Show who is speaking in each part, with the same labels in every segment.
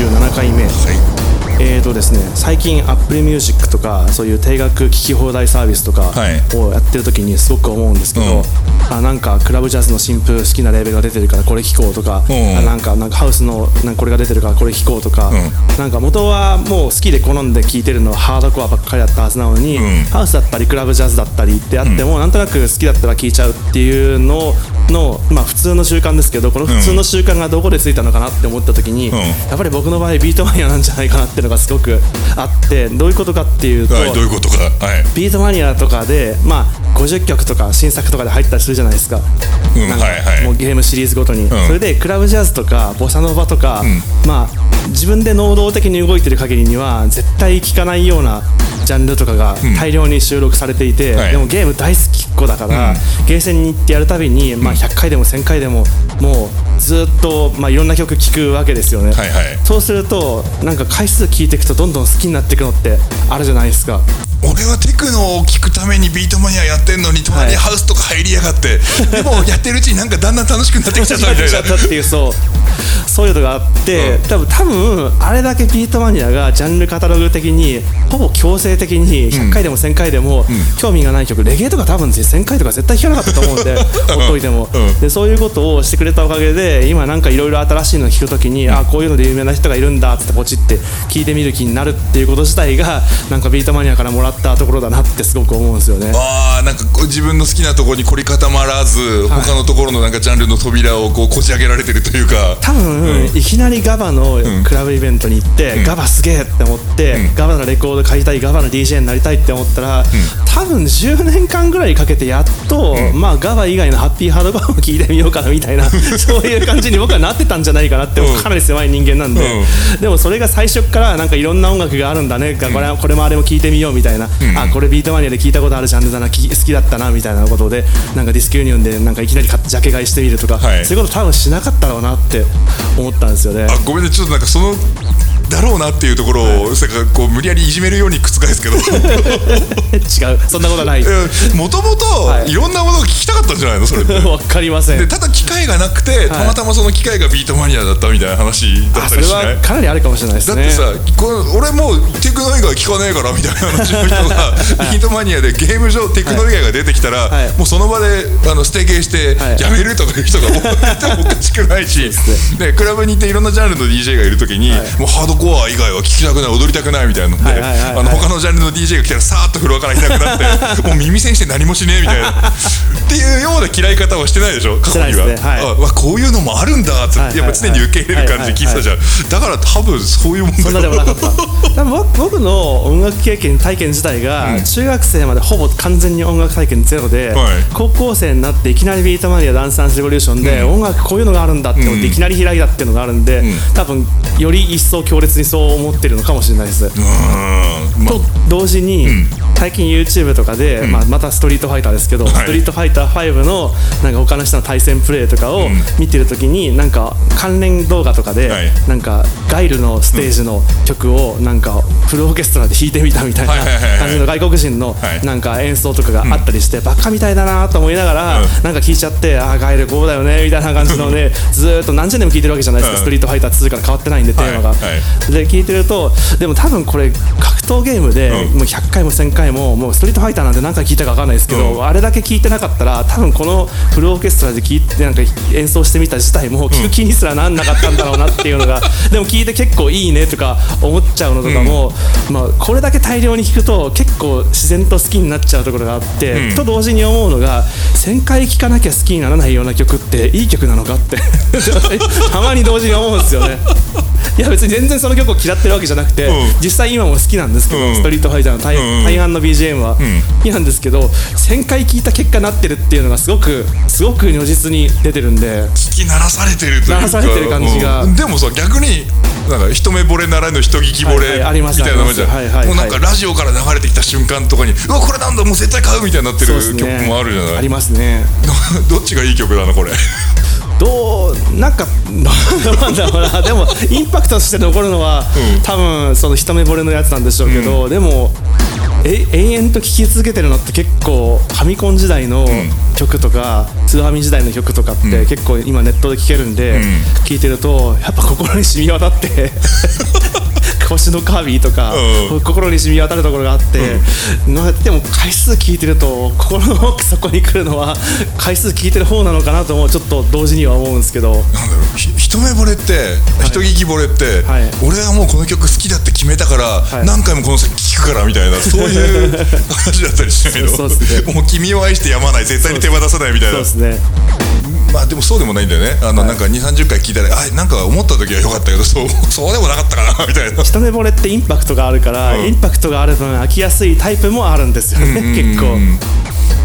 Speaker 1: 47回目、えーとですね、最近 Apple Music とかそういう定額聴き放題サービスとか
Speaker 2: はい。
Speaker 1: をやってる時にすごく思うんですけど、
Speaker 2: うん
Speaker 1: あなんかクラブジャズの新風好きなレーベルが出てるからこれ聴こうとか、
Speaker 2: うん。
Speaker 1: あなんかなんかハウスのなんかこれが出てるからこれ聴こうとか、
Speaker 2: ん。
Speaker 1: なんか元はもう好きで好んで聴いてるのはハードコアばっかりだったはずなのに、
Speaker 2: ん。
Speaker 1: ハウスだったりクラブジャズだったりってあっても、なんとなく好きだったら聴いちゃうっていうのの、まあ、普通の習慣ですけどこの普通の習慣がどこでついたのかなって思った時に、
Speaker 2: ん。
Speaker 1: やっぱり僕の場合ビートマニアなんじゃないかなっていうのがすごくあってどういうことかっていうと、
Speaker 2: はいどういうことか。はい。
Speaker 1: ビートマニアとかで、まあ、50曲とか新作とかで入ったりするじゃないですか。
Speaker 2: うん
Speaker 1: か
Speaker 2: はいはい。
Speaker 1: もうゲームシリーズごとに、
Speaker 2: ん。
Speaker 1: それでクラブジャズとかボサノバとか、まあ自分で能動的に動いてる限りには絶対聴かないようなジャンルとかが大量に収録されていて、
Speaker 2: はい。
Speaker 1: でもゲーム大好きっ子だから、ゲーセンに行ってやるたびに、まあ、100回でも1000回でももうずっと、まあ、いろんな曲聴くわけですよね、
Speaker 2: はいはい。
Speaker 1: そうするとなんか回数聴いていくとどんどん好きになっていくのってあるじゃないですか。
Speaker 2: 俺はテクノを聞くためにビートマニアやってんのに隣にハウスとか入りやがって、でもやってるうちになんかだんだん楽しくなってきちゃったみたいな。
Speaker 1: ちゃったっていうそうそういうのがあって、多分多分あれだけビートマニアがジャンルカタログ的にほぼ強制的に100回でも1000回でも興味がない曲、レゲエとか多分1000回とか絶対聴かなかったと思うんで ほっといても、
Speaker 2: うん。
Speaker 1: でそういうことをしてくれたおかげで今なんかいろいろ新しいの聞くときに、あこういうので有名な人がいるんだってポチって聞いてみる気になるっていうこと自体がなんかビートマニアからもらったところだなってすごく思うんですよね。
Speaker 2: あーなんか自分の好きなところに凝り固まらず、他のところのなんかジャンルの扉をこうこじ開けられてるというか。
Speaker 1: 多分、いきなりガバのクラブイベントに行って、ガバすげえって思って、ガバのレコード買いたいガバの DJ になりたいって思ったら、多分10年間ぐらいかけてやっと、まあガバ以外のハッピーハードバーを聞いてみようかなみたいな そういう感じに僕はなってたんじゃないかなって、
Speaker 2: うん。
Speaker 1: かなり狭い人間なんで、でもそれが最初からなんかいろんな音楽があるんだね、これこれもあれも聞いてみようみたいな、あこれビートマニアで聞いたことあるジャンルだな。き好きだったなみたいなことでなんかディスクユニオンでなんかいきなりジャケ買いしてみるとか、
Speaker 2: はい。
Speaker 1: そういうこと多分しなかったろうなって思ったんですよね。
Speaker 2: あごめんねちょっとなんかそのだろうなっていうところを、さこう無理やりいじめるように覆すけど。
Speaker 1: 違う。そんなことはない。
Speaker 2: もともと
Speaker 1: はい。
Speaker 2: いろんなものが聞きたかったんじゃないの？それ
Speaker 1: わかりません。
Speaker 2: でただ機会がなくてたまたまその機会がビートマニアだったみたいな話だったりしない？
Speaker 1: はかなりあるかもしれないですね。
Speaker 2: だってさ、この俺もうテクノ以外聞かねえからみたいな話の人がビートマニアでゲーム上テクノ以外が出てきたら、
Speaker 1: はい。
Speaker 2: もうその場であのステーゲして
Speaker 1: はい。
Speaker 2: やめるとかいう人がもう おかしくないし、でクラブに行っていろんなジャンルの DJ がいる時に、もうハードコア以外は聞きたくない踊りたくないみたいなので、他のジャンルの DJ が来たらさーっとフロアからいなくなって もう耳栓して何もしねえみたいな。っていうような嫌い方はしてないでしょ？過去には。
Speaker 1: ね。はい。
Speaker 2: あわこういうのもあるんだっつって、
Speaker 1: はいはい
Speaker 2: やっぱ常に受け入れる感じで聞いてたじゃん、だから多分そういうもんだ
Speaker 1: そんなでもなかった。多分僕僕の音楽経験体験自体が中学生までほぼ完全に音楽体験ゼロで、
Speaker 2: はい。
Speaker 1: 高校生になっていきなりビートマニアダンスダンスレボリューションで、音楽こういうのがあるんだって思っていきなり開いたっていうのがあるんで、多分より一層強烈にそう思ってるのかもしれないです。
Speaker 2: うーん。まあ。
Speaker 1: と同時に、最近 YouTube とかで、まあ、またストリートファイターですけど、
Speaker 2: はい。
Speaker 1: ストリートファイター5のなんか他の人の対戦プレイとかを見てるときに、なんか関連動画とかで、
Speaker 2: はい。
Speaker 1: なんかガイルのステージの曲をなんかフルオーケストラで弾いてみたみたいな感じの外国人の
Speaker 2: はい。
Speaker 1: なんか演奏とかがあったりして、バカみたいだなと思いながら、
Speaker 2: うん。
Speaker 1: なんか聞いちゃってああガイルこうだよねみたいな感じのねずーっと何十年も聞いてるわけじゃないですか、
Speaker 2: うん。
Speaker 1: ストリートファイター2から変わってないんでテーマが。で聞いてるとでも多分これ格闘ゲームで、
Speaker 2: うん。
Speaker 1: もう100回も1000回ももうストリートファイターなんて何回聞いたか分かんないですけど、
Speaker 2: うん。
Speaker 1: あれだけ聞いてなかったら多分このフルオーケストラで聞いてなんか演奏してみた自体も聞く気にすらなんなかったんだろうなっていうのが、でも聞いて結構いいねとか思っちゃうのとかも、まあ、これだけ大量に聞くと結構自然と好きになっちゃうところがあって、と同時に思うのが1000回聴かなきゃ好きにならないような曲っていい曲なのかって。たまに同時に思うんですよね。いや別に全然その曲を嫌ってるわけじゃなくて、
Speaker 2: うん。
Speaker 1: 実際今も好きなんですけど、
Speaker 2: うん。
Speaker 1: ストリートファイターの大,、
Speaker 2: うん。
Speaker 1: 大半の BGM は。好きなんですけど1000回聞いた結果なってるっていうのがすごくすごく如実に出てるんで
Speaker 2: 聞き鳴らされてるというか。
Speaker 1: 鳴らされてる感じが。
Speaker 2: うんでもさ逆になんか一目惚れならぬ一聞き惚
Speaker 1: はいはいあり
Speaker 2: れみ
Speaker 1: ます
Speaker 2: たいなもんじゃん。
Speaker 1: はいはい
Speaker 2: もうなんかラジオから流れてきた瞬間とかにうわこれなんだもう絶対買うみたいになってる曲もあるじゃない。
Speaker 1: ありますね。
Speaker 2: どっちがいい曲なのこれ？
Speaker 1: どうなんかなんだろうな。でもインパクトとして残るのは、
Speaker 2: うん。
Speaker 1: 多分その一目惚れのやつなんでしょうけど、でもえ延々と聴き続けてるのって結構ファミコン時代の曲とか、スーファミ時代の曲とかって結構今ネットで聴けるんで、聴いてるとやっぱ心に染み渡って 星のカービィとか、
Speaker 2: うん。
Speaker 1: 心に染み渡るところがあって、なでも回数聞いてると心の奥底に来るのは回数聞いてる方なのかなともちょっと同時には思うんですけど。
Speaker 2: なんだろうひ一目惚れって、一聞き惚れって、
Speaker 1: はい。
Speaker 2: 俺はもうこの曲好きだって決めたから、
Speaker 1: い。
Speaker 2: 何回もこの先聴くからみたいなそういう 話だったりしないの？
Speaker 1: そうすね。
Speaker 2: もう君を愛してやまない絶対に手放さないみたいな。
Speaker 1: そうですね。
Speaker 2: まあでもそうでもないんだよね。あの、なんか2 3 0回聞いたらあなんか思った時は良かったけどそうそうでもなかったかなみたいな
Speaker 1: 一目惚れってインパクトがあるから、
Speaker 2: うん。
Speaker 1: インパクトがある分飽きやすいタイプもあるんですよね結構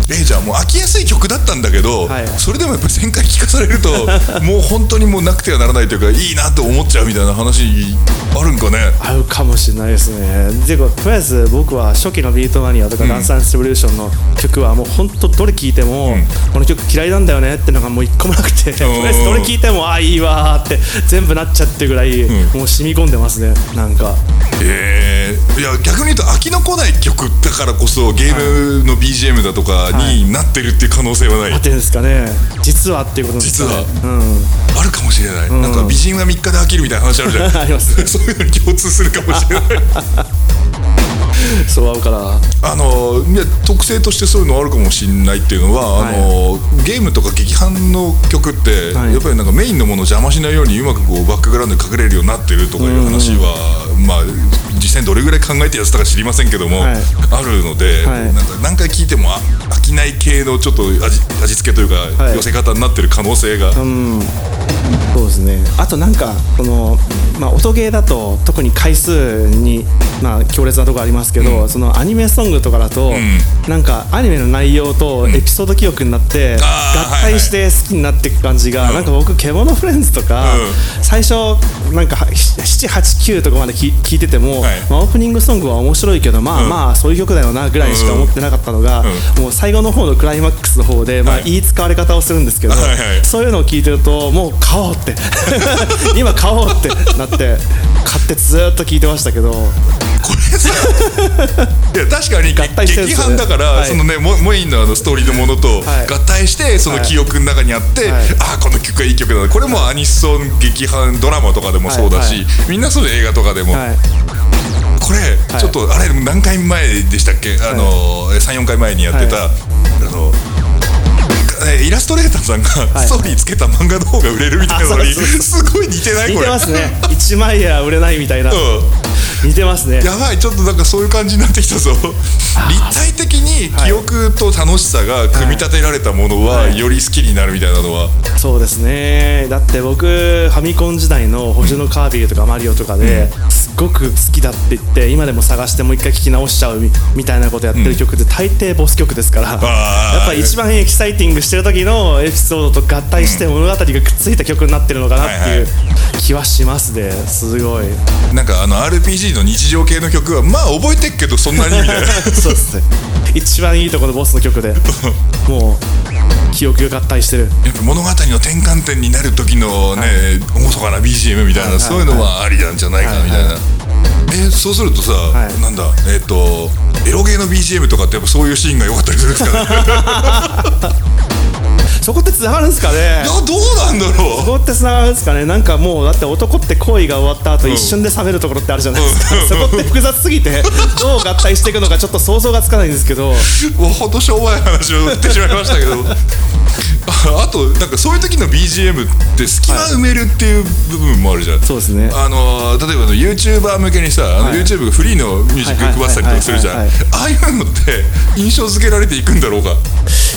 Speaker 2: えじゃあもう飽きやすい曲だったんだけど、
Speaker 1: はい。
Speaker 2: それでもやっぱり1000回聞かされると もう本当にもうなくてはならないというかいいなと思っちゃうみたいな話あるんかね？
Speaker 1: 合うかもしれないですね。でとりあえず僕は初期のビートマニアとかダンスダンスレボリューションの曲はもう本当どれ聴いても、この曲嫌いなんだよねってのがもう一個もなくてとりあえずどれ聴いてもああいいわーって全部なっちゃってるぐらい、もう染み込んでますね。なんか。
Speaker 2: えー、いや逆に言うと飽きのこない曲だからこそゲームの BGM だとかになってるっていう可能性はない、
Speaker 1: 合ってるんですかね。実はっていうことですかね。
Speaker 2: 実
Speaker 1: うん。
Speaker 2: あるかもしれない、なんか美人は3日で飽きるみたいな話あるじゃん
Speaker 1: あります。
Speaker 2: そういうのに共通するかもしれない。
Speaker 1: そう合うから。
Speaker 2: あのいや特性としてそういうのあるかもしれないっていうのは、
Speaker 1: はい。
Speaker 2: あのゲームとか劇伴の曲って、
Speaker 1: はい。
Speaker 2: やっぱりなんかメインのものを邪魔しないようにうまくこうバックグラウンドに隠れるようになってるとかいう話は、まあ実際にどれぐらい考えてやってたか知りませんけども、
Speaker 1: はい。
Speaker 2: あるので、
Speaker 1: はい。
Speaker 2: なんか何回聴いてもあ飽きない系のちょっと味味付けというか、
Speaker 1: はい。
Speaker 2: 寄せ方になってる可能性が、
Speaker 1: うん。そうですね。あとなんかその、まあ、音ゲーだと特に回数に、まあ、強烈なところありますけど、そのアニメソングとかだと、なんかアニメの内容とエピソード記憶になって、
Speaker 2: あー
Speaker 1: 合体して好きになっていく感じが、なんか僕「獣フレンズ」とか、
Speaker 2: う
Speaker 1: 最初なんか789とかまで聞聞いてても、
Speaker 2: はい
Speaker 1: まあ、オープニングソングは面白いけどまあまあそういう曲だよなぐらいしか思ってなかったのが、もう最後の方のクライマックスの方で、まあ、
Speaker 2: はい
Speaker 1: 言い使われ方をするんですけど、そうい。うのを聞いてるともう買おうって。今買おうってなって買ってずーっと聞いてましたけど。
Speaker 2: これさいや確かに劇伴だから、
Speaker 1: はい。
Speaker 2: そのねモモインのあのストーリーのものと
Speaker 1: はい。
Speaker 2: 合体してその記憶の中にあって、
Speaker 1: はい。
Speaker 2: ああこの曲はいい曲だな。これもアニソン劇伴ドラマとかでもそうだし、
Speaker 1: はい。は
Speaker 2: みんなそうで映画とかでも、
Speaker 1: はい
Speaker 2: これ、
Speaker 1: はい。
Speaker 2: ちょっとあれ何回前でしたっけ？あの、34回前にやってた、
Speaker 1: は
Speaker 2: あのえイラストレーターさんが
Speaker 1: い。
Speaker 2: ストーリーつけた漫画の方が売れるみたいなのに
Speaker 1: あそうそう
Speaker 2: すごい似てない？これ。
Speaker 1: 似てますね。1枚や売れないみたいな。
Speaker 2: うん
Speaker 1: 似てますね。
Speaker 2: やばいちょっとなんかそういう感じになってきたぞ。立体的に記憶と楽しさが組み立てられたものは
Speaker 1: はい。
Speaker 2: より好きになるみたいなのは、
Speaker 1: そうですね。だって僕ファミコン時代の星のカービィとかマリオとかですっごく好きだって言って今でも探してもう一回聴き直しちゃうみみたいなことやってる曲って大抵ボス曲ですから、
Speaker 2: あー。
Speaker 1: やっぱり一番エキサイティングしてる時のエピソードと合体して物語がくっついた曲になってるのかなっていう気はしますね。すごい。
Speaker 2: なんかあの RPG の日常系の曲はまあ覚えてっけどそんなにみたいな。
Speaker 1: そうですね。一番いいところのボスの曲で。もう記憶が合体してる。
Speaker 2: やっぱ物語の転換点になる時のね厳かな BGM みたいな、
Speaker 1: はい。はい
Speaker 2: そういうのはありなんじゃないかみたいな、えそうするとさ、
Speaker 1: い。
Speaker 2: なんだえっ、とエロゲーの BGM とかってやっぱそういうシーンが良かったりするんですかね？
Speaker 1: そこってつながるんですかね？
Speaker 2: いやどうなんだろ
Speaker 1: そうこってつながるんですかね？なんかもうだって男って行為が終わった後、一瞬で冷めるところってあるじゃないですか、
Speaker 2: うん。
Speaker 1: そこって複雑すぎて どう合体していくのかちょっと想像がつかないんですけど。
Speaker 2: もうほんとしょうもない話を言ってしまいましたけど。あ あとなんかそういう時の BGM って隙間埋めるっていう部分もあるじゃん、
Speaker 1: そうですね。
Speaker 2: あの例えばあの YouTuber 向けにさあの
Speaker 1: はい
Speaker 2: YouTube がフリーのミュージック配ったりとかするじゃん。あ
Speaker 1: はいはいはい
Speaker 2: あいうのって印象付けられていくんだろうか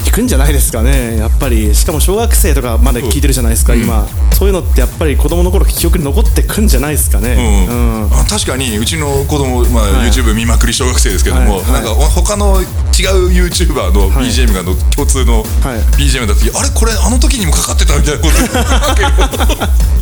Speaker 1: 引くんじゃないですかね。やっぱりしかも小学生とかまで聞いてるじゃないですか、今。そういうのってやっぱり子供の頃記憶に残ってくんじゃないですかね。
Speaker 2: うん
Speaker 1: うん。
Speaker 2: あ確かにうちの子供、まあ
Speaker 1: はい。
Speaker 2: YouTube 見まくり小学生ですけども、
Speaker 1: はい。はい。
Speaker 2: なんか他の違う YouTuber の
Speaker 1: はい。
Speaker 2: BGM がの共通の
Speaker 1: はい。
Speaker 2: BGM だって、あれ？これあの時にもかかってたみたいなこと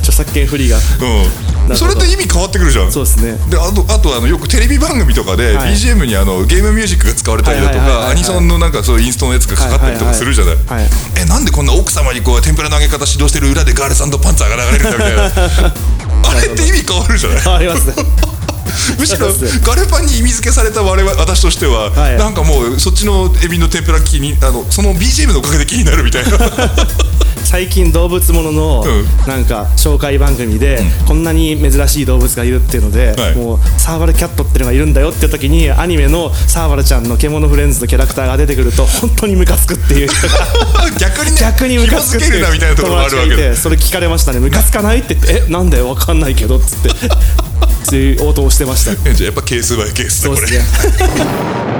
Speaker 1: 著作権フリーが。
Speaker 2: うん、
Speaker 1: ど
Speaker 2: それって意味変わってくるじゃん。
Speaker 1: そうですね。
Speaker 2: であとあとあのよくテレビ番組とかで
Speaker 1: はい。
Speaker 2: BGM にあのゲームミュージックが使われたりだとかアニソンのなんかそういうインストのやつがかかったりとかするじゃない,、えなんでこんな奥様にこう天ぷらの揚げ方指導してる裏でガールズパンツァーが流れるんだみたいな。あれって意味変わるじゃない？
Speaker 1: ありますね。
Speaker 2: むしろガルパンに意味付けされた我々私としては、
Speaker 1: はい。
Speaker 2: なんかもうそっちのエビの天ぷら気にあのその BGM のおかげで気になるみたいな
Speaker 1: 最近動物ものの
Speaker 2: うん。
Speaker 1: なんか紹介番組でこんなに珍しい動物がいるっていうので、
Speaker 2: はい。
Speaker 1: もうサーバルキャットっていうのがいるんだよっていう時にアニメのサーバルちゃんの獣フレンズのキャラクターが出てくると本当にムカつくっていう。
Speaker 2: 逆にね
Speaker 1: 逆にムカつくって
Speaker 2: なみたいなところもあるわけで
Speaker 1: てそれ聞かれましたね。ムカつかないって言ってえなんでわかんないけどっつってそういう応答をしてました。
Speaker 2: じゃあやっぱケースバイケースだこれ。
Speaker 1: そうですね